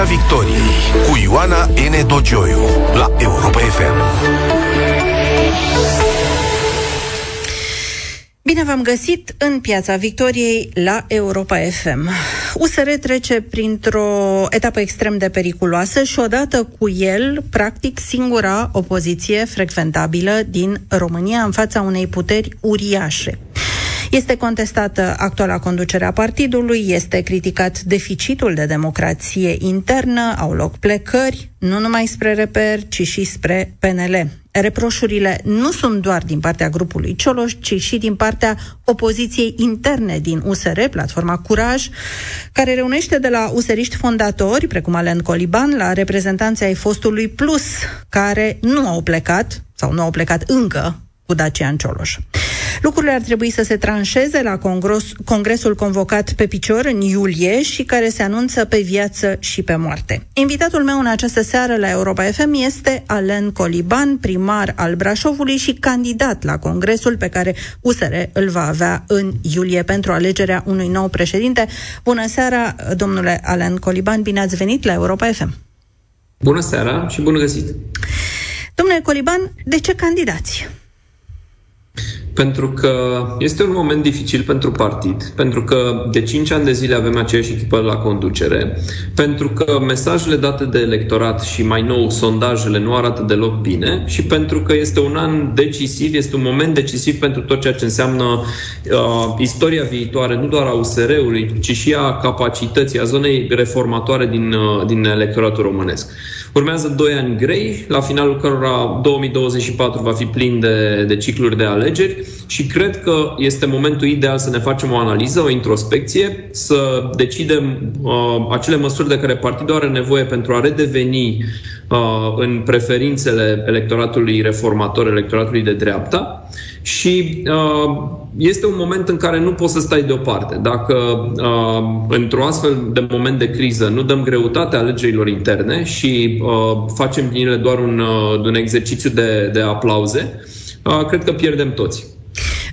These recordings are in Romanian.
Piața Victoriei cu Ioana N. Dogioiu la Europa FM. Bine v-am găsit în Piața Victoriei la Europa FM. USR trece printr-o etapă extrem de periculoasă și odată cu el, practic, singura opoziție frecventabilă din România în fața unei puteri uriașe. Este contestată actuala conducere a partidului, este criticat deficitul de democrație internă, au loc plecări, nu numai spre reper, ci și spre PNL. Reproșurile nu sunt doar din partea grupului Cioloș, ci și din partea opoziției interne din USR, platforma Curaj, care reunește de la useriști fondatori, precum Alen Coliban, la reprezentanții ai fostului Plus, care nu au plecat, sau nu au plecat încă, cu Dacian Cioloș. Lucrurile ar trebui să se tranșeze la congres, congresul convocat pe picior în iulie și care se anunță pe viață și pe moarte. Invitatul meu în această seară la Europa FM este Alen Coliban, primar al Brașovului și candidat la congresul pe care USR îl va avea în iulie pentru alegerea unui nou președinte. Bună seara, domnule Alen Coliban, bine ați venit la Europa FM. Bună seara și bun găsit! Domnule Coliban, de ce candidați? Pentru că este un moment dificil pentru partid, pentru că de 5 ani de zile avem aceeași echipă la conducere, pentru că mesajele date de electorat și mai nou sondajele nu arată deloc bine și pentru că este un an decisiv, este un moment decisiv pentru tot ceea ce înseamnă uh, istoria viitoare, nu doar a USR-ului, ci și a capacității, a zonei reformatoare din, uh, din electoratul românesc. Urmează doi ani grei, la finalul cărora 2024 va fi plin de, de cicluri de alegeri și cred că este momentul ideal să ne facem o analiză, o introspecție, să decidem uh, acele măsuri de care partidul are nevoie pentru a redeveni uh, în preferințele electoratului reformator, electoratului de dreapta și uh, este un moment în care nu poți să stai deoparte. Dacă uh, într-un astfel de moment de criză nu dăm greutate alegerilor interne și uh, facem din ele doar un, uh, un exercițiu de, de aplauze, uh, cred că pierdem toți.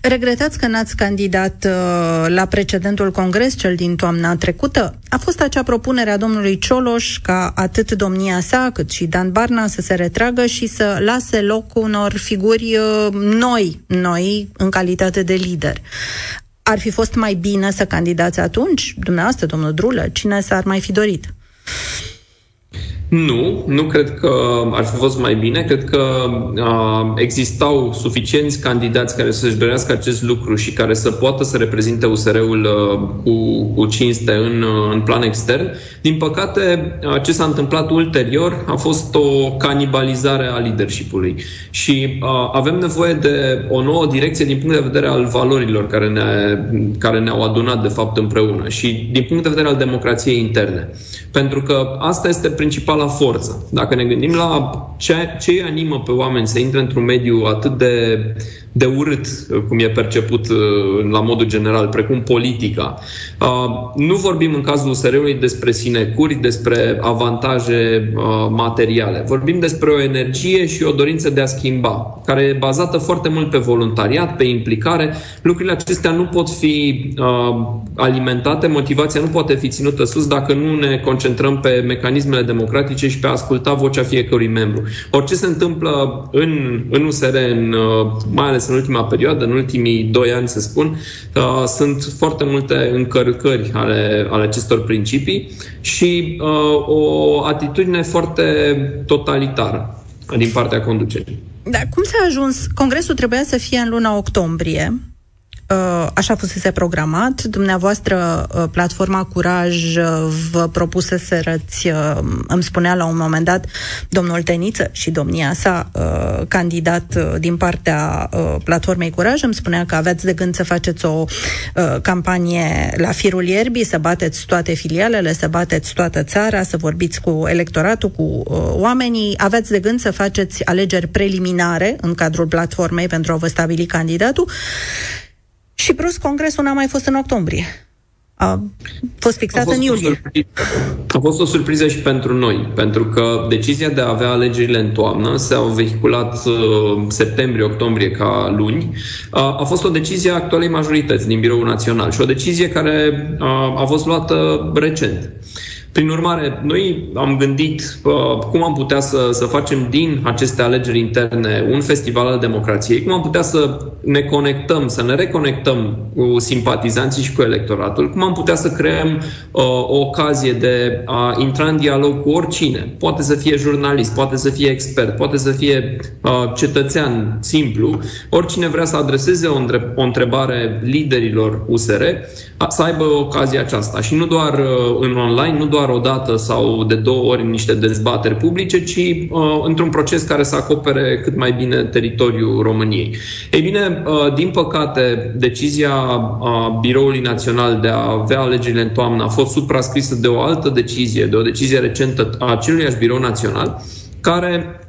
Regretați că n-ați candidat uh, la precedentul congres, cel din toamna trecută? A fost acea propunere a domnului Cioloș ca atât domnia sa cât și Dan Barna să se retragă și să lase loc unor figuri uh, noi, noi în calitate de lider. Ar fi fost mai bine să candidați atunci, dumneavoastră, domnul Drulă, cine s-ar mai fi dorit? Nu, nu cred că ar fi fost mai bine. Cred că uh, existau suficienți candidați care să-și dorească acest lucru și care să poată să reprezinte USR-ul uh, cu, cu cinste în, uh, în plan extern. Din păcate, uh, ce s-a întâmplat ulterior a fost o canibalizare a leadership-ului. Și uh, avem nevoie de o nouă direcție din punct de vedere al valorilor care, ne, care ne-au adunat, de fapt, împreună și din punct de vedere al democrației interne. Pentru că asta este principal la forță. Dacă ne gândim la ce, ce îi animă pe oameni să intre într-un mediu atât de de urât, cum e perceput uh, la modul general, precum politica. Uh, nu vorbim în cazul USR-ului despre sinecuri, despre avantaje uh, materiale. Vorbim despre o energie și o dorință de a schimba, care e bazată foarte mult pe voluntariat, pe implicare. Lucrurile acestea nu pot fi alimentate, motivația nu poate fi ținută sus dacă nu ne concentrăm pe mecanismele democratice și pe a asculta vocea fiecărui membru. Orice se întâmplă în, în USR, în, mai ales în ultima perioadă, în ultimii doi ani, să spun, uh, sunt foarte multe încărcări ale, ale acestor principii și uh, o atitudine foarte totalitară din partea conducerii. Da, cum s-a ajuns? Congresul trebuia să fie în luna octombrie. Uh, așa fusese programat. Dumneavoastră, uh, platforma Curaj uh, vă propuse să răți, îmi spunea la un moment dat domnul Teniță și domnia sa, candidat din partea platformei Curaj, îmi spunea că aveți de gând să faceți o campanie la firul ierbii, să bateți toate filialele, să bateți toată țara, să vorbiți cu electoratul, cu oamenii. Aveți de gând să faceți alegeri preliminare în cadrul platformei pentru a vă stabili candidatul și brusc congresul n-a mai fost în octombrie. A fost fixat a fost în iulie. A fost o surpriză și pentru noi, pentru că decizia de a avea alegerile în toamnă s-au vehiculat uh, septembrie-octombrie ca luni. Uh, a fost o decizie a actualei majorități din Biroul Național și o decizie care uh, a fost luată recent. Prin urmare, noi am gândit uh, cum am putea să, să facem din aceste alegeri interne un festival al democrației, cum am putea să ne conectăm, să ne reconectăm cu simpatizanții și cu electoratul, cum am putea să creăm uh, o ocazie de a intra în dialog cu oricine. Poate să fie jurnalist, poate să fie expert, poate să fie uh, cetățean simplu, oricine vrea să adreseze o, între, o întrebare liderilor USR, să aibă ocazia aceasta. Și nu doar uh, în online, nu doar o dată sau de două ori în niște dezbateri publice, ci uh, într-un proces care să acopere cât mai bine teritoriul României. Ei bine, uh, din păcate, decizia uh, Biroului Național de a avea alegerile în toamnă a fost suprascrisă de o altă decizie, de o decizie recentă a aceluiași Birou Național, care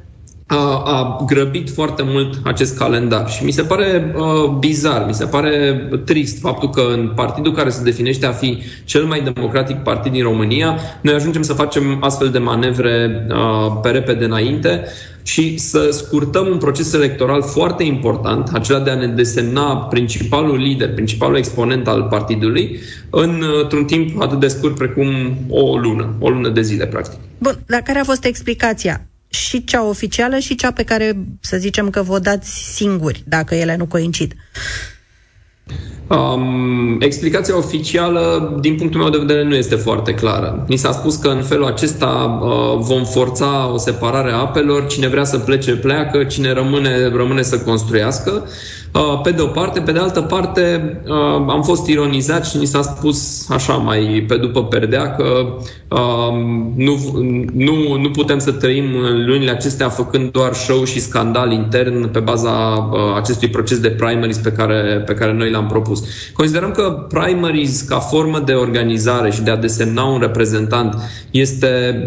a, a grăbit foarte mult acest calendar și mi se pare uh, bizar, mi se pare trist faptul că în partidul care se definește a fi cel mai democratic partid din România, noi ajungem să facem astfel de manevre uh, pe repede înainte și să scurtăm un proces electoral foarte important, acela de a ne desemna principalul lider, principalul exponent al partidului, într-un timp atât de scurt precum o lună, o lună de zile, practic. Bun, dar care a fost explicația? Și cea oficială și cea pe care, să zicem că vă dați singuri, dacă ele nu coincid. Um, explicația oficială, din punctul meu de vedere, nu este foarte clară. Ni s-a spus că în felul acesta uh, vom forța o separare a apelor, cine vrea să plece, pleacă, cine rămâne, rămâne să construiască. Uh, pe de o parte, pe de altă parte, uh, am fost ironizat și ni s-a spus așa mai pe după perdea că uh, nu, nu, nu putem să trăim lunile acestea făcând doar show și scandal intern pe baza acestui proces de primaries pe care, pe care noi l-am propus. Considerăm că primaries ca formă de organizare și de a desemna un reprezentant este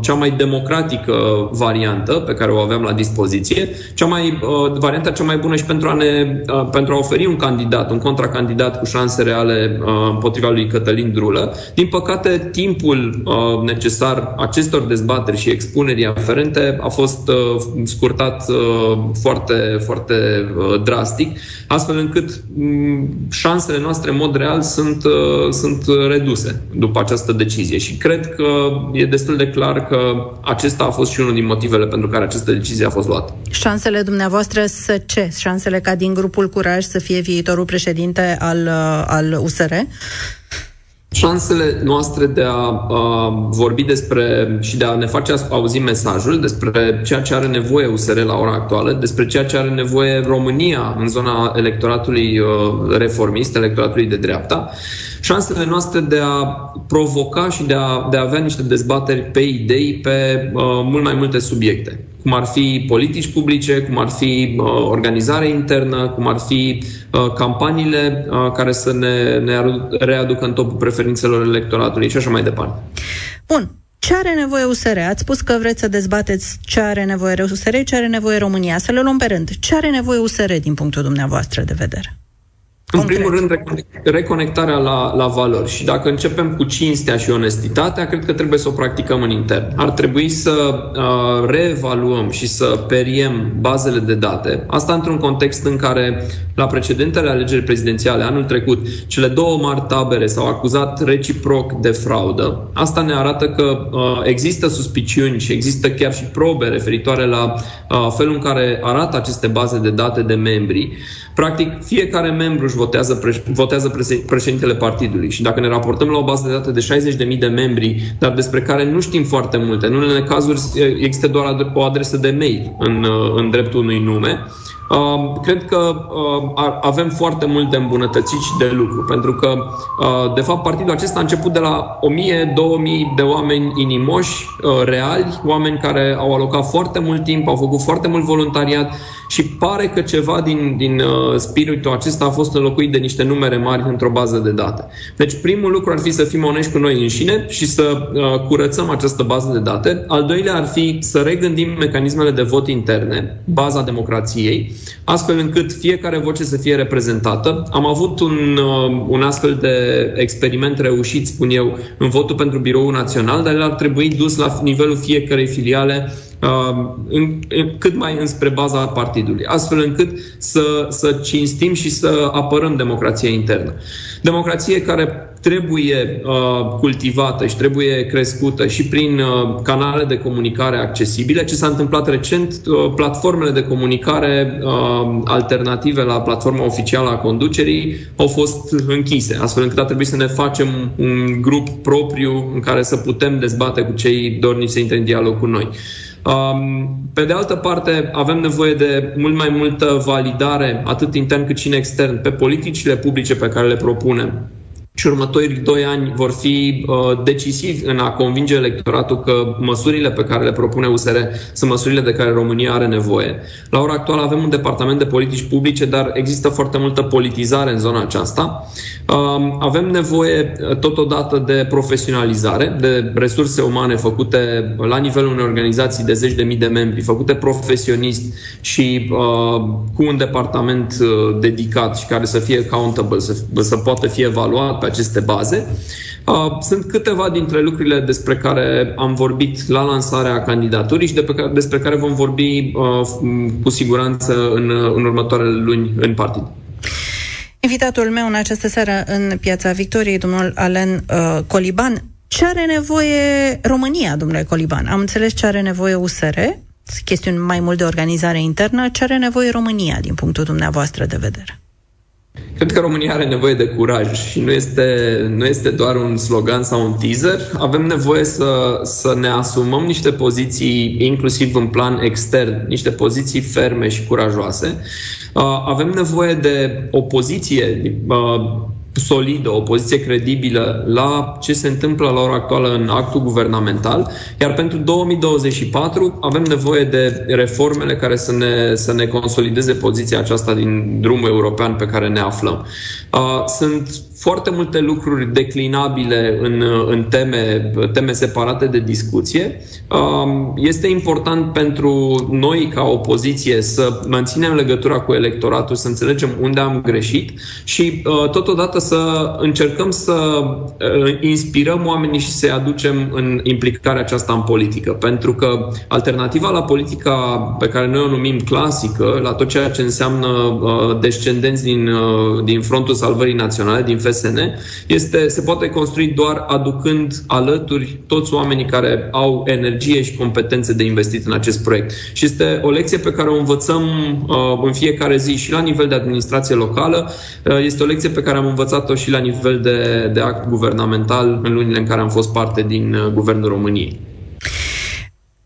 cea mai democratică variantă pe care o avem la dispoziție, cea mai, varianta cea mai bună și pentru a ne uh, pentru a oferi un candidat, un contracandidat cu șanse reale uh, împotriva lui Cătălin Drulă. Din păcate, timpul uh, necesar acestor dezbateri și expunerii aferente a fost uh, scurtat uh, foarte, foarte uh, drastic, astfel încât um, șansele noastre în mod real sunt, uh, sunt reduse după această decizie și cred că e destul de clar că acesta a fost și unul din motivele pentru care această decizie a fost luată. Șansele dumneavoastră să ce? Șansele ca din grupul Curaj să fie viitorul președinte al, uh, al USR? șansele noastre de a, a vorbi despre și de a ne face auzi mesajul despre ceea ce are nevoie USR la ora actuală, despre ceea ce are nevoie România în zona electoratului uh, reformist, electoratului de dreapta, șansele noastre de a provoca și de a, de a avea niște dezbateri pe idei pe uh, mult mai multe subiecte cum ar fi politici publice, cum ar fi uh, organizare internă, cum ar fi uh, campaniile uh, care să ne, ne readucă în topul preferințelor electoratului și așa mai departe. Bun. Ce are nevoie USR? Ați spus că vreți să dezbateți ce are nevoie USR, ce are nevoie România. Să le luăm pe rând. Ce are nevoie USR din punctul dumneavoastră de vedere? În primul rând, reconectarea la, la valori. Și dacă începem cu cinstea și onestitatea, cred că trebuie să o practicăm în intern. Ar trebui să uh, reevaluăm și să periem bazele de date. Asta într-un context în care, la precedentele alegeri prezidențiale anul trecut, cele două mari tabere s-au acuzat reciproc de fraudă. Asta ne arată că uh, există suspiciuni și există chiar și probe referitoare la uh, felul în care arată aceste baze de date de membri. Practic, fiecare membru își votează, pre- votează președintele partidului. Și dacă ne raportăm la o bază de date de 60.000 de membri, dar despre care nu știm foarte multe, în unele cazuri există doar o adresă de mail în, în dreptul unui nume, Cred că avem foarte mult de îmbunătățit și de lucru, pentru că, de fapt, partidul acesta a început de la 1000-2000 de oameni inimoși, reali, oameni care au alocat foarte mult timp, au făcut foarte mult voluntariat și pare că ceva din, din spiritul acesta a fost înlocuit de niște numere mari într-o bază de date. Deci, primul lucru ar fi să fim onești cu noi înșine și să curățăm această bază de date. Al doilea ar fi să regândim mecanismele de vot interne, baza democrației, astfel încât fiecare voce să fie reprezentată. Am avut un, uh, un astfel de experiment reușit, spun eu, în votul pentru Biroul Național, dar el ar trebui dus la nivelul fiecarei filiale uh, în, în, cât mai înspre baza partidului, astfel încât să, să cinstim și să apărăm democrația internă. Democrație care trebuie uh, cultivată și trebuie crescută și prin uh, canale de comunicare accesibile. Ce s-a întâmplat recent, uh, platformele de comunicare uh, alternative la platforma oficială a conducerii au fost închise, astfel încât a trebuit să ne facem un grup propriu în care să putem dezbate cu cei dornici să intre în dialog cu noi. Um, pe de altă parte, avem nevoie de mult mai multă validare, atât intern cât și extern, pe politicile publice pe care le propunem și următorii doi ani vor fi uh, decisivi în a convinge electoratul că măsurile pe care le propune USR sunt măsurile de care România are nevoie. La ora actuală avem un departament de politici publice, dar există foarte multă politizare în zona aceasta. Uh, avem nevoie uh, totodată de profesionalizare, de resurse umane făcute la nivelul unei organizații de zeci de mii de membri, făcute profesionist și uh, cu un departament uh, dedicat și care să fie accountable, să, să poată fi evaluat pe aceste baze. Uh, sunt câteva dintre lucrurile despre care am vorbit la lansarea candidaturii și despre care vom vorbi uh, cu siguranță în, în următoarele luni în partid. Invitatul meu în această seară în Piața Victoriei, domnul Alen uh, Coliban. Ce are nevoie România, domnule Coliban? Am înțeles ce are nevoie USR, chestiuni mai mult de organizare internă. Ce are nevoie România, din punctul dumneavoastră de vedere? Cred că România are nevoie de curaj și nu este, nu este doar un slogan sau un teaser. Avem nevoie să, să ne asumăm niște poziții, inclusiv în plan extern, niște poziții ferme și curajoase. Uh, avem nevoie de o poziție uh, solidă, o poziție credibilă la ce se întâmplă la ora actuală în actul guvernamental, iar pentru 2024 avem nevoie de reformele care să ne, să ne consolideze poziția aceasta din drumul european pe care ne aflăm. Uh, sunt foarte multe lucruri declinabile în, în teme, teme separate de discuție. Um, este important pentru noi, ca opoziție, să menținem legătura cu electoratul, să înțelegem unde am greșit și uh, totodată să încercăm să uh, inspirăm oamenii și să-i aducem în implicarea aceasta în politică. Pentru că alternativa la politica pe care noi o numim clasică, la tot ceea ce înseamnă uh, descendenți din, din Frontul Salvării Naționale, din FS FSN este, se poate construi doar aducând alături toți oamenii care au energie și competențe de investit în acest proiect. Și este o lecție pe care o învățăm uh, în fiecare zi și la nivel de administrație locală. Uh, este o lecție pe care am învățat-o și la nivel de, de act guvernamental în lunile în care am fost parte din uh, Guvernul României.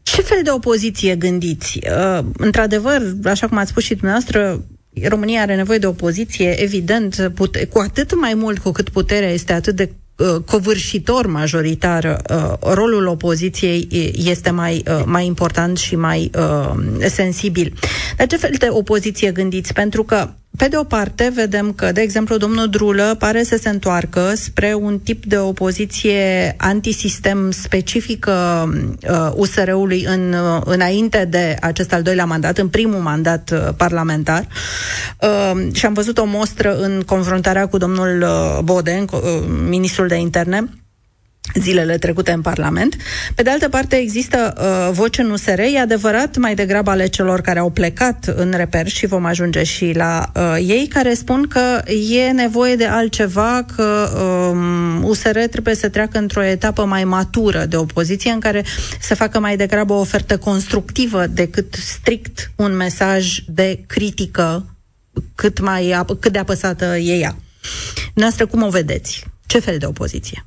Ce fel de opoziție gândiți? Uh, într-adevăr, așa cum ați spus și dumneavoastră, România are nevoie de o poziție, evident, pute- cu atât mai mult cu cât puterea este atât de uh, covârșitor majoritar, uh, rolul opoziției este mai, uh, mai important și mai uh, sensibil. Dar ce fel de opoziție gândiți? Pentru că pe de o parte, vedem că, de exemplu, domnul Drulă pare să se întoarcă spre un tip de opoziție antisistem specifică uh, USR-ului în, uh, înainte de acest al doilea mandat, în primul mandat uh, parlamentar. Uh, și am văzut o mostră în confruntarea cu domnul uh, Boden, uh, ministrul de interne, zilele trecute în Parlament. Pe de altă parte, există uh, voce în USR, e adevărat, mai degrabă ale celor care au plecat în reper și vom ajunge și la uh, ei, care spun că e nevoie de altceva, că um, USR trebuie să treacă într-o etapă mai matură de opoziție, în care să facă mai degrabă o ofertă constructivă decât strict un mesaj de critică cât, mai, cât de apăsată e ea. Noastră, cum o vedeți? Ce fel de opoziție?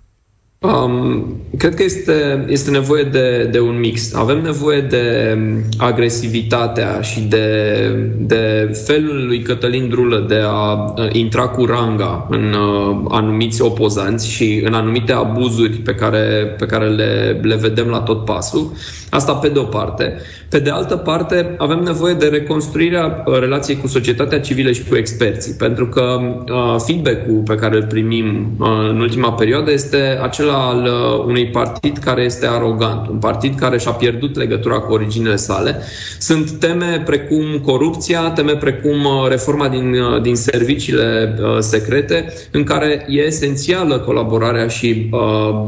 Um, cred că este, este nevoie de, de un mix. Avem nevoie de agresivitatea și de, de felul lui Cătălin Drulă de a uh, intra cu ranga în uh, anumiți opozanți și în anumite abuzuri pe care, pe care le, le vedem la tot pasul. Asta pe de o parte. Pe de altă parte, avem nevoie de reconstruirea uh, relației cu societatea civilă și cu experții, pentru că uh, feedback-ul pe care îl primim uh, în ultima perioadă este acela al uh, unui partid care este arogant, un partid care și-a pierdut legătura cu originele sale. Sunt teme precum corupția, teme precum uh, reforma din, uh, din serviciile uh, secrete, în care e esențială colaborarea și uh,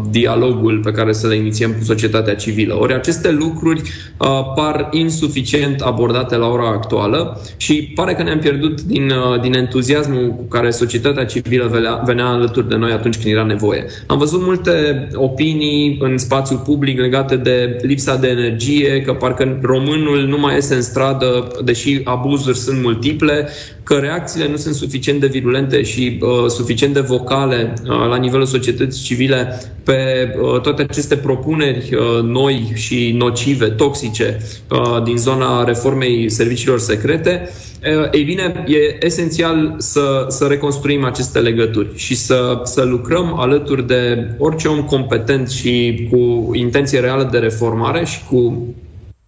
dialogul pe care să le inițiem cu societatea civilă. Ori aceste lucruri uh, par insuficient abordate la ora actuală și pare că ne-am pierdut din, uh, din entuziasmul cu care societatea civilă venea, venea alături de noi atunci când era nevoie. Am văzut multe opinii în spațiul public legate de lipsa de energie, că parcă românul nu mai iese în stradă, deși abuzuri sunt multiple, că reacțiile nu sunt suficient de virulente și uh, suficient de vocale uh, la nivelul societății civile pe uh, toate aceste propuneri uh, noi și nocive, toxice uh, din zona reformei serviciilor secrete, uh, ei bine, e esențial să, să reconstruim aceste legături și să, să lucrăm alături de orice om competent și cu intenție reală de reformare și cu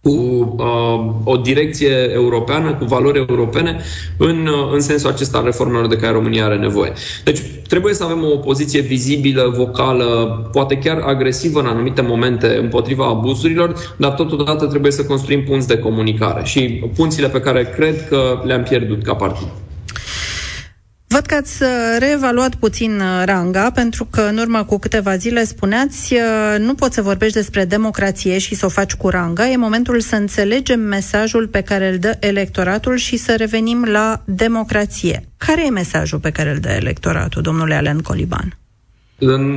cu uh, o direcție europeană, cu valori europene, în, uh, în sensul acesta al reformelor de care România are nevoie. Deci trebuie să avem o poziție vizibilă, vocală, poate chiar agresivă în anumite momente împotriva abuzurilor, dar totodată trebuie să construim punți de comunicare și punțile pe care cred că le-am pierdut ca partid. Văd că ați uh, reevaluat puțin uh, ranga, pentru că în urmă cu câteva zile spuneați uh, nu poți să vorbești despre democrație și să o faci cu ranga. E momentul să înțelegem mesajul pe care îl dă electoratul și să revenim la democrație. Care e mesajul pe care îl dă electoratul, domnule Alen Coliban?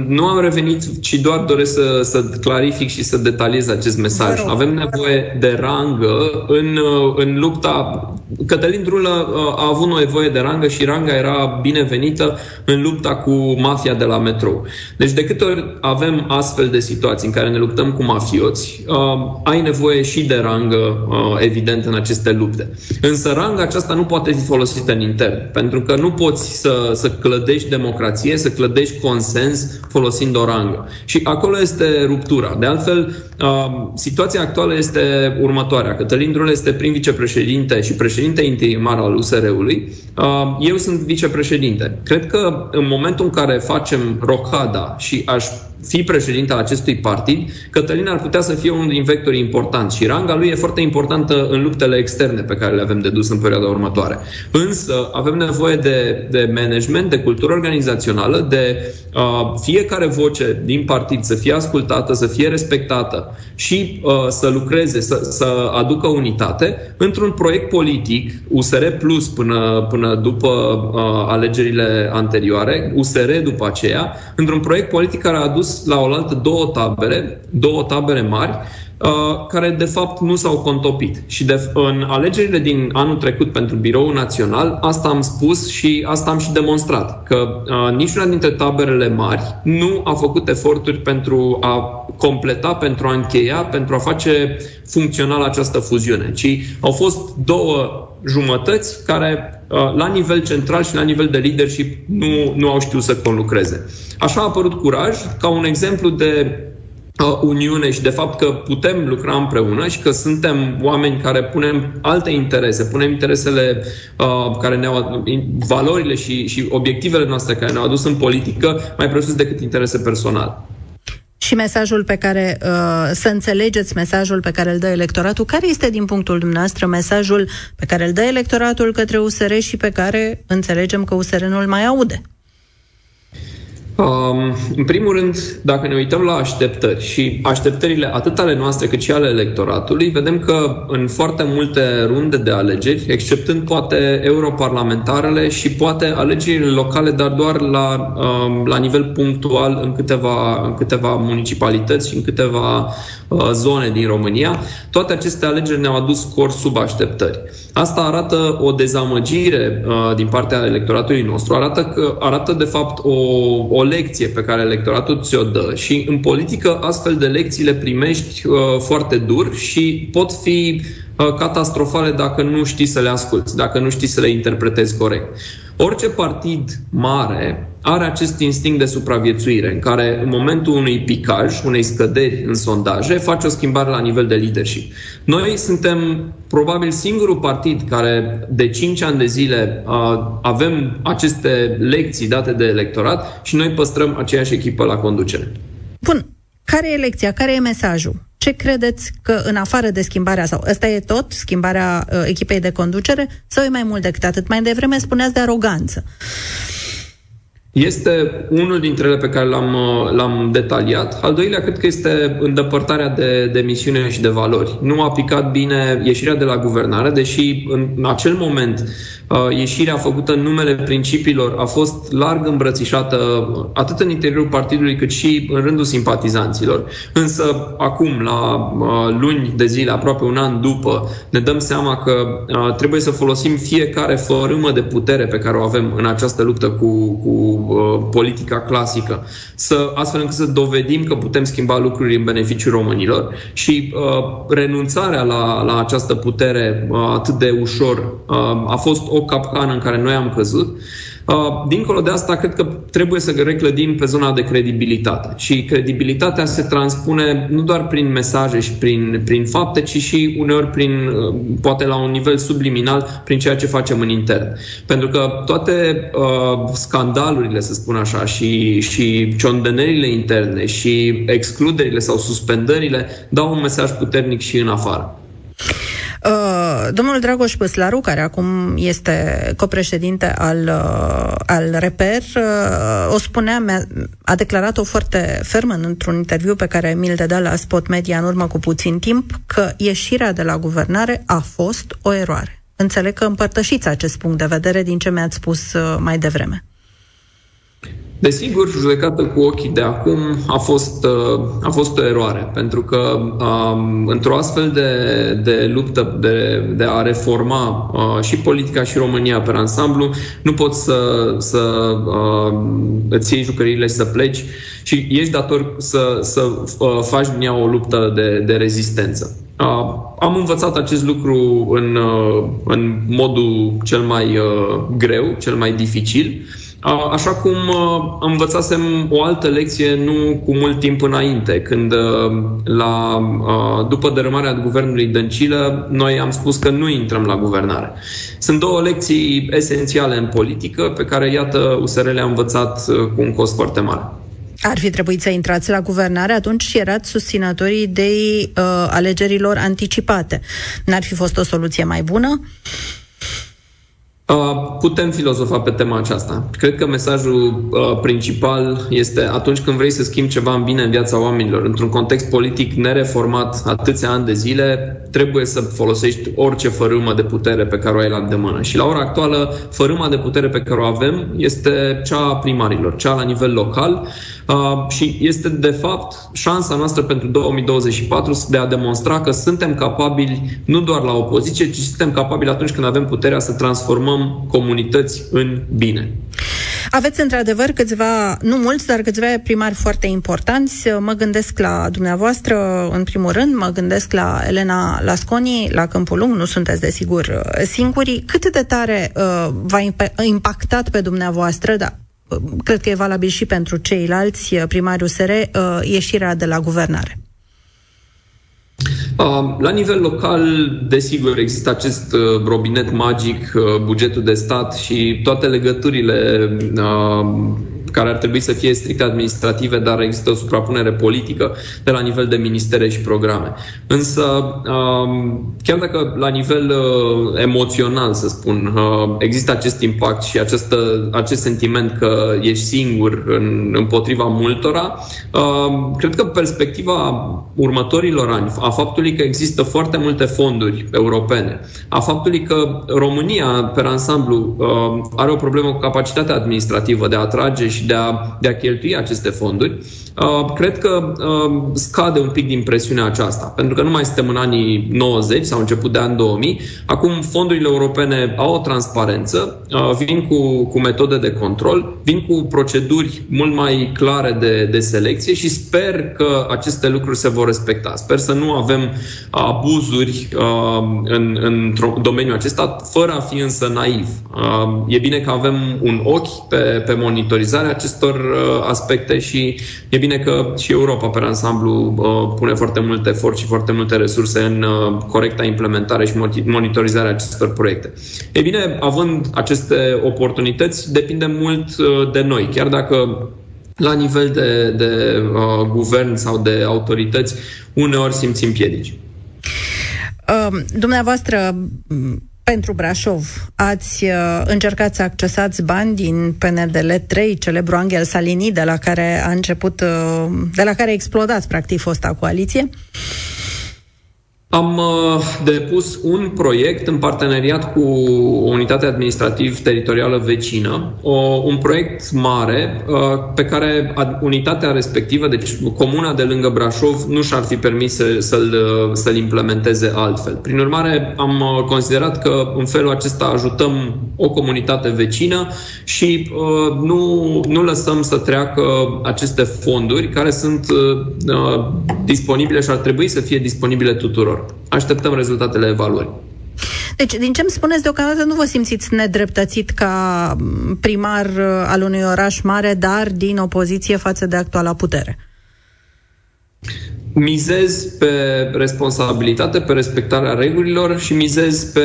Nu am revenit, ci doar doresc să, să clarific și să detaliez acest mesaj. Avem nevoie de rangă în, în lupta... Cătălin Drulă uh, a avut nevoie de rangă și ranga era binevenită în lupta cu mafia de la metro. Deci de câte ori avem astfel de situații în care ne luptăm cu mafioți, uh, ai nevoie și de rangă, uh, evident, în aceste lupte. Însă ranga aceasta nu poate fi folosită în intern, pentru că nu poți să, să clădești democrație, să clădești consens sens folosind o rangă. Și acolo este ruptura. De altfel, uh, situația actuală este următoarea. Cătălin Drule este prim vicepreședinte și președinte interimar al USR-ului. Uh, eu sunt vicepreședinte. Cred că în momentul în care facem rocada și aș fi președinte al acestui partid, Cătălin ar putea să fie unul din vectorii importanți și ranga lui e foarte importantă în luptele externe pe care le avem de dus în perioada următoare. Însă avem nevoie de, de management, de cultură organizațională, de uh, fiecare voce din partid să fie ascultată, să fie respectată și uh, să lucreze, să, să aducă unitate într-un proiect politic, USR Plus până, până după uh, alegerile anterioare, USR după aceea, într-un proiect politic care a adus la oaltă două tabere, două tabere mari, uh, care de fapt nu s-au contopit. Și de, în alegerile din anul trecut pentru Biroul Național, asta am spus și asta am și demonstrat, că uh, niciuna dintre taberele mari nu a făcut eforturi pentru a completa, pentru a încheia, pentru a face funcțional această fuziune, ci au fost două jumătăți care uh, la nivel central și la nivel de leadership nu, nu au știut să conlucreze. Așa a apărut curaj ca un exemplu de uh, uniune și de fapt că putem lucra împreună și că suntem oameni care punem alte interese, punem interesele uh, care ne-au valorile și, și obiectivele noastre care ne-au adus în politică mai presus decât interese personale și mesajul pe care, uh, să înțelegeți mesajul pe care îl dă electoratul. Care este, din punctul dumneavoastră, mesajul pe care îl dă electoratul către USR și pe care înțelegem că USR nu-l mai aude? Um, în primul rând, dacă ne uităm la așteptări și așteptările atât ale noastre cât și ale electoratului, vedem că în foarte multe runde de alegeri, exceptând poate europarlamentarele și poate alegerile locale, dar doar la, um, la nivel punctual în câteva, în câteva municipalități și în câteva uh, zone din România, toate aceste alegeri ne-au adus scor sub așteptări. Asta arată o dezamăgire uh, din partea electoratului nostru, arată, că, arată de fapt o, o lecție pe care electoratul ți-o dă și în politică astfel de lecții le primești uh, foarte dur și pot fi uh, catastrofale dacă nu știi să le asculți, dacă nu știi să le interpretezi corect. Orice partid mare are acest instinct de supraviețuire, în care în momentul unui picaj, unei scăderi în sondaje, face o schimbare la nivel de leadership. Noi suntem probabil singurul partid care de 5 ani de zile uh, avem aceste lecții date de electorat și noi păstrăm aceeași echipă la conducere. Bun, care e lecția, care e mesajul? Ce credeți că în afară de schimbarea, sau ăsta e tot, schimbarea uh, echipei de conducere, sau e mai mult decât atât? Mai devreme spuneați de aroganță. Este unul dintre ele pe care l-am, uh, l-am detaliat. Al doilea, cred că este îndepărtarea de, de misiune și de valori. Nu a aplicat bine ieșirea de la guvernare, deși în acel moment Uh, ieșirea făcută în numele principiilor a fost larg îmbrățișată atât în interiorul partidului cât și în rândul simpatizanților. Însă acum, la uh, luni de zile, aproape un an după, ne dăm seama că uh, trebuie să folosim fiecare fărâmă de putere pe care o avem în această luptă cu, cu politica clasică, să, astfel încât să dovedim că putem schimba lucruri în beneficiul românilor și renunțarea la, la această putere atât de ușor a fost o capcană în care noi am căzut. Uh, dincolo de asta, cred că trebuie să reclădim pe zona de credibilitate. Și credibilitatea se transpune nu doar prin mesaje și prin, prin fapte, ci și uneori prin, uh, poate la un nivel subliminal, prin ceea ce facem în intern. Pentru că toate uh, scandalurile, să spun așa, și, și ciondenerile interne și excluderile sau suspendările dau un mesaj puternic și în afară. Uh, domnul Dragoș Păslaru, care acum este copreședinte al, uh, al Reper, uh, o spunea, a declarat-o foarte fermă într-un interviu pe care mi-l dădea la Spot Media în urmă cu puțin timp, că ieșirea de la guvernare a fost o eroare. Înțeleg că împărtășiți acest punct de vedere din ce mi-ați spus uh, mai devreme. Desigur, judecată cu ochii de acum a fost, uh, a fost o eroare, pentru că um, într-o astfel de, de luptă de, de a reforma uh, și politica și România pe ansamblu, nu poți să, să uh, îți iei jucăriile și să pleci și ești dator să, să uh, faci din ea o luptă de, de rezistență. Uh, am învățat acest lucru în, uh, în modul cel mai uh, greu, cel mai dificil. Uh, Așa cum învățasem o altă lecție nu cu mult timp înainte, când la, după dărâmarea guvernului Dăncilă, noi am spus că nu intrăm la guvernare. Sunt două lecții esențiale în politică pe care, iată, USR le-a învățat cu un cost foarte mare. Ar fi trebuit să intrați la guvernare atunci și erați susținătorii idei uh, alegerilor anticipate. N-ar fi fost o soluție mai bună? Uh, putem filozofa pe tema aceasta. Cred că mesajul uh, principal este atunci când vrei să schimbi ceva în bine în viața oamenilor, într-un context politic nereformat atâția ani de zile, trebuie să folosești orice fărâmă de putere pe care o ai la îndemână. Și la ora actuală, fărâma de putere pe care o avem este cea a primarilor, cea la nivel local uh, și este de fapt șansa noastră pentru 2024 de a demonstra că suntem capabili nu doar la opoziție, ci suntem capabili atunci când avem puterea să transformăm transformăm comunități în bine. Aveți într-adevăr câțiva, nu mulți, dar câțiva primari foarte importanți. Mă gândesc la dumneavoastră, în primul rând, mă gândesc la Elena Lasconi, la Câmpul Lung, nu sunteți desigur singuri. Cât de tare uh, v-a impactat pe dumneavoastră, da, uh, cred că e valabil și pentru ceilalți uh, primari USR, uh, ieșirea de la guvernare? La nivel local, desigur, există acest uh, robinet magic, uh, bugetul de stat și toate legăturile care ar trebui să fie strict administrative, dar există o suprapunere politică de la nivel de ministere și programe. Însă, chiar dacă la nivel uh, emoțional, să spun, există acest impact și acest, acest sentiment că ești singur în, împotriva multora, cred că perspectiva următorilor ani, a faptului că există foarte multe fonduri europene, a faptului că România, pe ansamblu, are o problemă cu capacitatea administrativă de a atrage și de a, de a cheltui aceste fonduri, uh, cred că uh, scade un pic din presiunea aceasta. Pentru că nu mai suntem în anii 90 sau început de ani 2000. Acum fondurile europene au o transparență, uh, vin cu, cu metode de control, vin cu proceduri mult mai clare de, de selecție și sper că aceste lucruri se vor respecta. Sper să nu avem abuzuri în, în domeniul acesta, fără a fi însă naiv. E bine că avem un ochi pe, pe monitorizarea acestor uh, aspecte și e bine că și Europa, pe ansamblu, uh, pune foarte mult efort și foarte multe resurse în uh, corecta implementare și monitorizarea acestor proiecte. E bine, având aceste oportunități, depinde mult de noi. Chiar dacă la nivel de, de uh, guvern sau de autorități, uneori simțim piedici. Uh, dumneavoastră, pentru Brașov, ați uh, încercat să accesați bani din PNDL 3, celebru Angel Salini, de la care a început, uh, de la care a explodat, practic, fosta coaliție? Uh, am uh, depus un proiect în parteneriat cu o unitate administrativ-teritorială vecină, o, un proiect mare uh, pe care unitatea respectivă, deci comuna de lângă Brașov, nu și-ar fi permis să, să-l, uh, să-l implementeze altfel. Prin urmare, am considerat că în felul acesta ajutăm o comunitate vecină și uh, nu, nu lăsăm să treacă aceste fonduri care sunt uh, disponibile și ar trebui să fie disponibile tuturor tuturor. Așteptăm rezultatele evaluării. Deci, din ce îmi spuneți, deocamdată nu vă simțiți nedreptățit ca primar uh, al unui oraș mare, dar din opoziție față de actuala putere? Mizez pe responsabilitate, pe respectarea regulilor și mizez pe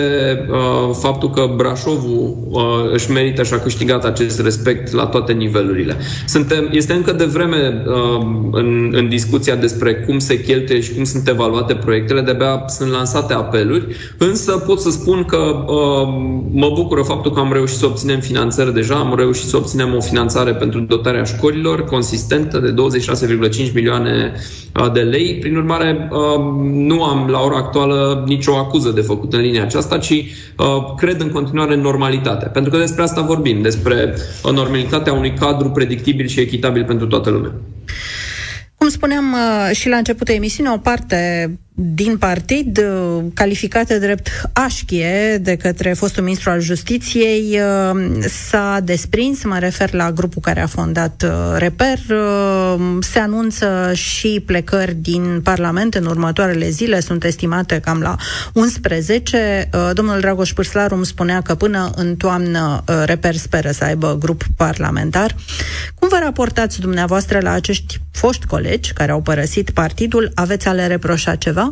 uh, faptul că Brașovul uh, își merită și a câștigat acest respect la toate nivelurile. Suntem, este încă de vreme uh, în, în discuția despre cum se cheltuie și cum sunt evaluate proiectele, de-abia sunt lansate apeluri, însă pot să spun că uh, mă bucură faptul că am reușit să obținem finanțări deja, am reușit să obținem o finanțare pentru dotarea școlilor consistentă de 26,5 milioane uh, de lei lei. Prin urmare, um, nu am la ora actuală nicio acuză de făcut în linia aceasta, ci uh, cred în continuare în normalitate. Pentru că despre asta vorbim, despre uh, normalitatea unui cadru predictibil și echitabil pentru toată lumea. Cum spuneam uh, și la începutul emisiunii, o parte din partid, uh, calificată drept așchie de către fostul ministru al justiției, uh, s-a desprins, mă refer la grupul care a fondat uh, Reper, se anunță și plecări din Parlament în următoarele zile, sunt estimate cam la 11. Domnul Dragoș Pârslaru îmi spunea că până în toamnă Reper speră să aibă grup parlamentar. Cum vă raportați dumneavoastră la acești foști colegi care au părăsit partidul? Aveți a le reproșa ceva?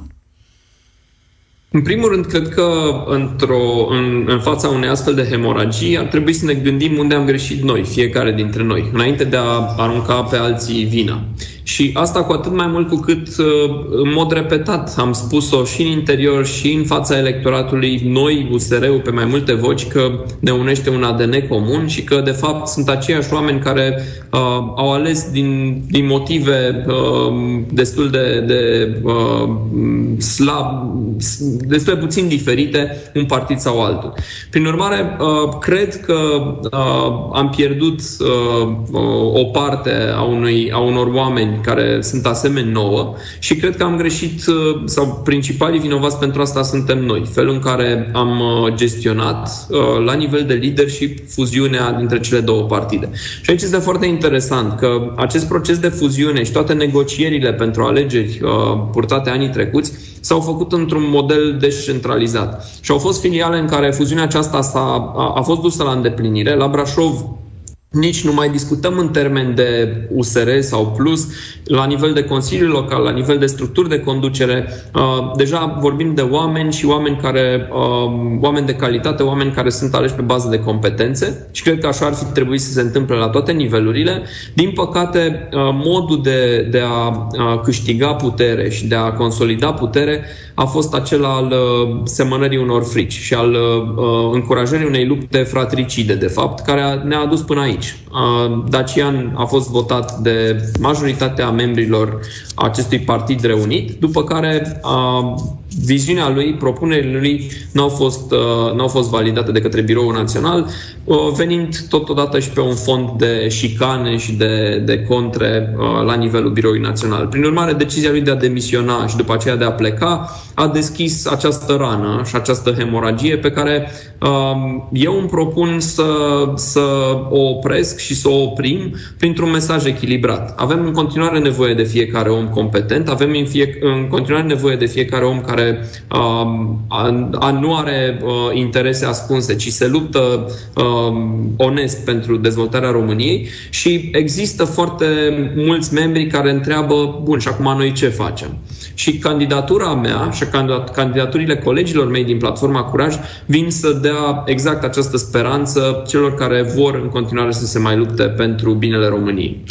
În primul rând, cred că într-o, în, în fața unei astfel de hemoragii ar trebui să ne gândim unde am greșit noi, fiecare dintre noi, înainte de a arunca pe alții vina. Și asta cu atât mai mult cu cât uh, în mod repetat am spus-o și în interior și în fața electoratului, noi, USR-ul, pe mai multe voci, că ne unește un ADN comun și că, de fapt, sunt aceiași oameni care uh, au ales din, din motive uh, destul de, de uh, slab, destul de puțin diferite, un partid sau altul. Prin urmare, uh, cred că uh, am pierdut uh, o parte a, unui, a unor oameni care sunt asemeni nouă și cred că am greșit uh, sau principalii vinovați pentru asta suntem noi. Felul în care am uh, gestionat uh, la nivel de leadership fuziunea dintre cele două partide. Și aici este foarte interesant că acest proces de fuziune și toate negocierile pentru alegeri purtate anii trecuți s-au făcut într-un model descentralizat. Și au fost filiale în care fuziunea aceasta s-a, a, a fost dusă la îndeplinire. La Brașov nici nu mai discutăm în termen de USR sau plus, la nivel de Consiliu Local, la nivel de structuri de conducere. Uh, deja vorbim de oameni și oameni care, uh, oameni de calitate, oameni care sunt aleși pe bază de competențe și cred că așa ar fi trebuit să se întâmple la toate nivelurile. Din păcate, uh, modul de, de a câștiga putere și de a consolida putere a fost acela al semănării unor frici și al încurajării unei lupte fratricide, de fapt, care ne-a adus până aici aici. Dacian a fost votat de majoritatea membrilor acestui partid reunit, după care viziunea lui, propunerile lui nu au fost, nu au fost validate de către Biroul Național, venind totodată și pe un fond de șicane și de, de contre la nivelul Biroului Național. Prin urmare, decizia lui de a demisiona și după aceea de a pleca a deschis această rană și această hemoragie pe care eu îmi propun să, să o opresc și să o oprim printr-un mesaj echilibrat. Avem în continuare nevoie de fiecare om competent, avem în, fie, în continuare nevoie de fiecare om care um, a, a, nu are uh, interese ascunse, ci se luptă um, onest pentru dezvoltarea României și există foarte mulți membri care întreabă, bun, și acum noi ce facem? Și candidatura mea și candidaturile colegilor mei din platforma Curaj vin să dea exact această speranță celor care vor în continuare să să se mai lupte pentru binele României.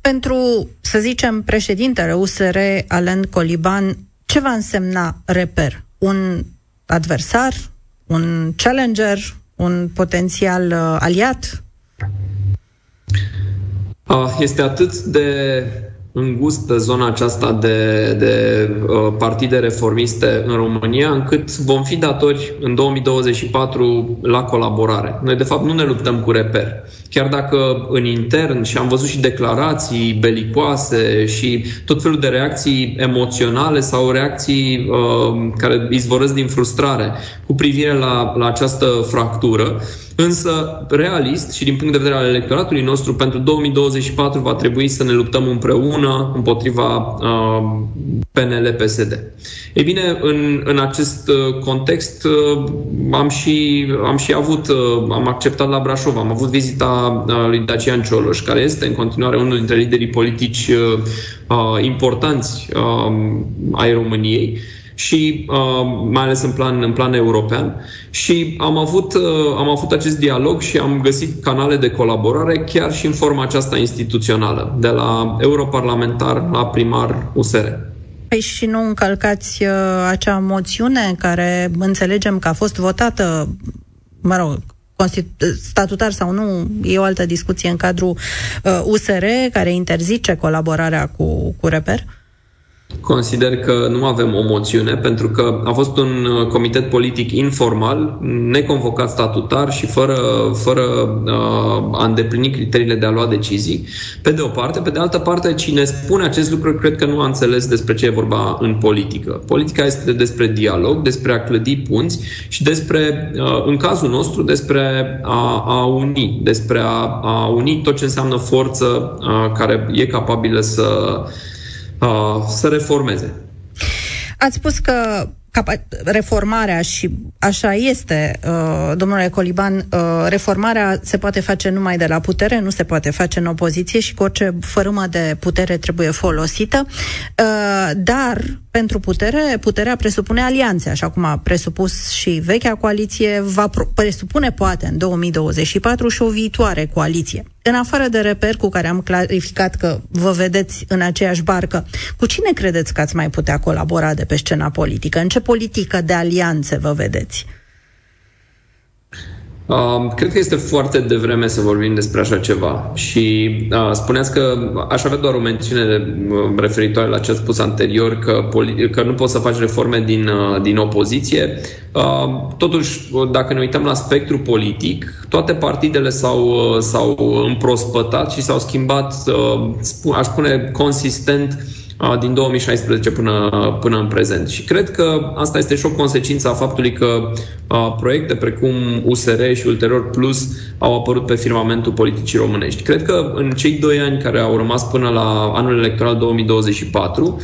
Pentru, să zicem, președintele USR, Alen Coliban, ce va însemna reper? Un adversar? Un challenger? Un potențial uh, aliat? Ah, este atât de îngustă zona aceasta de, de uh, partide reformiste în România, încât vom fi datori în 2024 la colaborare. Noi, de fapt, nu ne luptăm cu reper. Chiar dacă în intern, și am văzut și declarații belicoase și tot felul de reacții emoționale sau reacții uh, care izvorăsc din frustrare cu privire la, la această fractură, Însă, realist și din punct de vedere al electoratului nostru, pentru 2024 va trebui să ne luptăm împreună împotriva uh, PNL-PSD. Ei bine, în, în acest uh, context uh, am și, am și avut, uh, am acceptat la Brașov, am avut vizita uh, lui Dacian Cioloș, care este în continuare unul dintre liderii politici uh, uh, importanți uh, ai României și uh, mai ales în plan, în plan european. Și am avut, uh, am avut acest dialog și am găsit canale de colaborare chiar și în forma aceasta instituțională, de la europarlamentar la primar USR. Păi și nu încălcați uh, acea moțiune care înțelegem că a fost votată, mă rog, statutar sau nu, e o altă discuție în cadrul uh, USR care interzice colaborarea cu, cu Reper? Uh, Consider că nu avem o moțiune, pentru că a fost un uh, comitet politic informal, neconvocat statutar și fără, fără uh, a îndeplini criteriile de a lua decizii. Pe de o parte. Pe de altă parte, cine spune acest lucru, cred că nu a înțeles despre ce e vorba în politică. Politica este despre dialog, despre a clădi punți și despre, uh, în cazul nostru, despre a, a uni, despre a, a uni tot ce înseamnă forță uh, care e capabilă să uh, să reformeze. Ați spus că reformarea și așa este, uh, domnule Coliban, uh, reformarea se poate face numai de la putere, nu se poate face în opoziție și cu orice fărâmă de putere trebuie folosită, uh, dar pentru putere, puterea presupune alianțe, așa cum a presupus și vechea coaliție, va presupune poate în 2024 și o viitoare coaliție. În afară de reper cu care am clarificat că vă vedeți în aceeași barcă, cu cine credeți că ați mai putea colabora de pe scena politică? În ce politică de alianțe vă vedeți? Uh, cred că este foarte devreme să vorbim despre așa ceva și uh, spuneați că aș avea doar o mențiune referitoare la ce ați spus anterior, că, poli- că nu poți să faci reforme din, uh, din opoziție. Uh, totuși, dacă ne uităm la spectru politic, toate partidele s-au, uh, s-au împrospătat și s-au schimbat, uh, aș spune, consistent uh, din 2016 până, până în prezent. Și cred că asta este și o consecință a faptului că proiecte precum USR și ulterior Plus au apărut pe firmamentul politicii românești. Cred că în cei doi ani care au rămas până la anul electoral 2024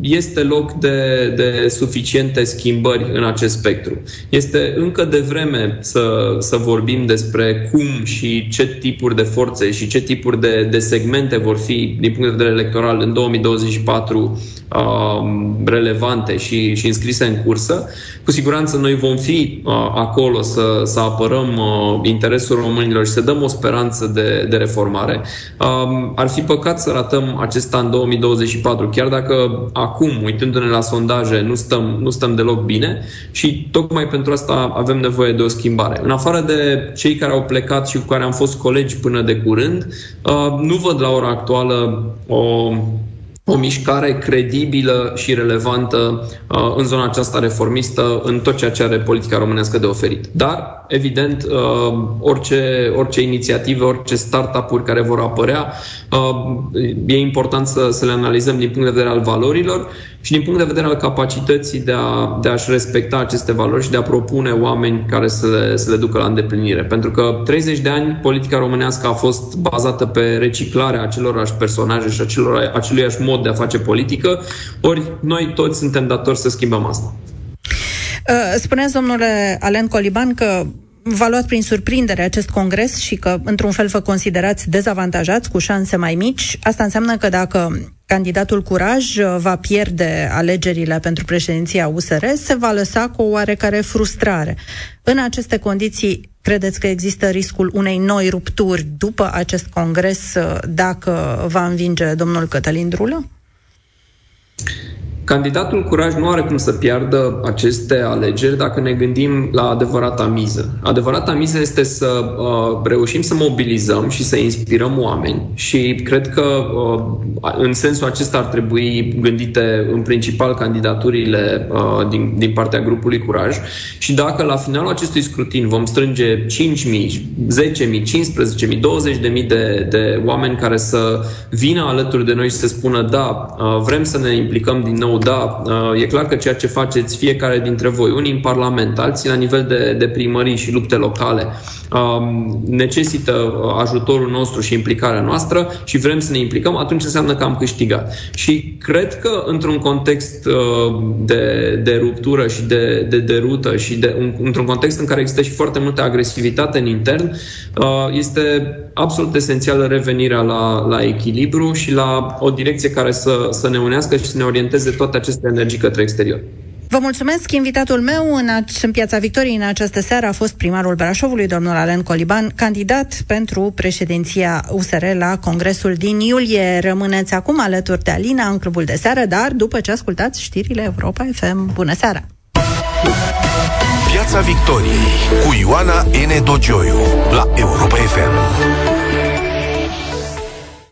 este loc de, de suficiente schimbări în acest spectru. Este încă de vreme să, să vorbim despre cum și ce tipuri de forțe și ce tipuri de, de segmente vor fi din punct de vedere electoral în 2024 2024 uh, relevante și, și înscrise în cursă. Cu siguranță noi vom fi uh, acolo să, să apărăm uh, interesul românilor și să dăm o speranță de, de reformare. Uh, ar fi păcat să ratăm acest an 2024, chiar dacă acum, uitându-ne la sondaje, nu stăm, nu stăm deloc bine și tocmai pentru asta avem nevoie de o schimbare. În afară de cei care au plecat și cu care am fost colegi până de curând, uh, nu văd la ora actuală o o mișcare credibilă și relevantă uh, în zona aceasta reformistă, în tot ceea ce are politica românească de oferit. Dar, evident, uh, orice, orice inițiative, orice startup-uri care vor apărea, uh, e important să, să le analizăm din punct de vedere al valorilor și din punct de vedere al capacității de, a, de a-și respecta aceste valori și de a propune oameni care să le, să le ducă la îndeplinire. Pentru că 30 de ani politica românească a fost bazată pe reciclarea acelorași personaje și acelor, aceluiași mod de a face politică, ori noi toți suntem datori să schimbăm asta. Uh, spuneți, domnule Alen Coliban, că v-a luat prin surprindere acest congres și că, într-un fel, vă considerați dezavantajați, cu șanse mai mici. Asta înseamnă că dacă candidatul Curaj va pierde alegerile pentru președinția USR, se va lăsa cu o oarecare frustrare. În aceste condiții, credeți că există riscul unei noi rupturi după acest congres dacă va învinge domnul Cătălin Drulă? Candidatul Curaj nu are cum să piardă aceste alegeri dacă ne gândim la adevărata miză. Adevărata miză este să uh, reușim să mobilizăm și să inspirăm oameni și cred că uh, în sensul acesta ar trebui gândite în principal candidaturile uh, din, din partea grupului Curaj și dacă la finalul acestui scrutin vom strânge 5.000, 10.000, 15.000, 20.000 de, de oameni care să vină alături de noi și să spună da, uh, vrem să ne implicăm din nou da, uh, e clar că ceea ce faceți fiecare dintre voi, unii în Parlament, alții la nivel de, de primării și lupte locale, um, necesită uh, ajutorul nostru și implicarea noastră și vrem să ne implicăm, atunci înseamnă că am câștigat. Și cred că într-un context uh, de, de ruptură și de, de derută și de, un, într-un context în care există și foarte multă agresivitate în intern, este absolut esențială revenirea la, la echilibru și la o direcție care să, să ne unească și să ne orienteze toate aceste energii către exterior. Vă mulțumesc. Invitatul meu în, în Piața Victoriei în această seară a fost primarul Brașovului, domnul Alen Coliban, candidat pentru președinția USR la Congresul din iulie. Rămâneți acum alături de Alina în clubul de seară, dar după ce ascultați știrile Europa FM. Bună seara! Piața Victoriei cu Ioana N. Dogioiu la Europa FM.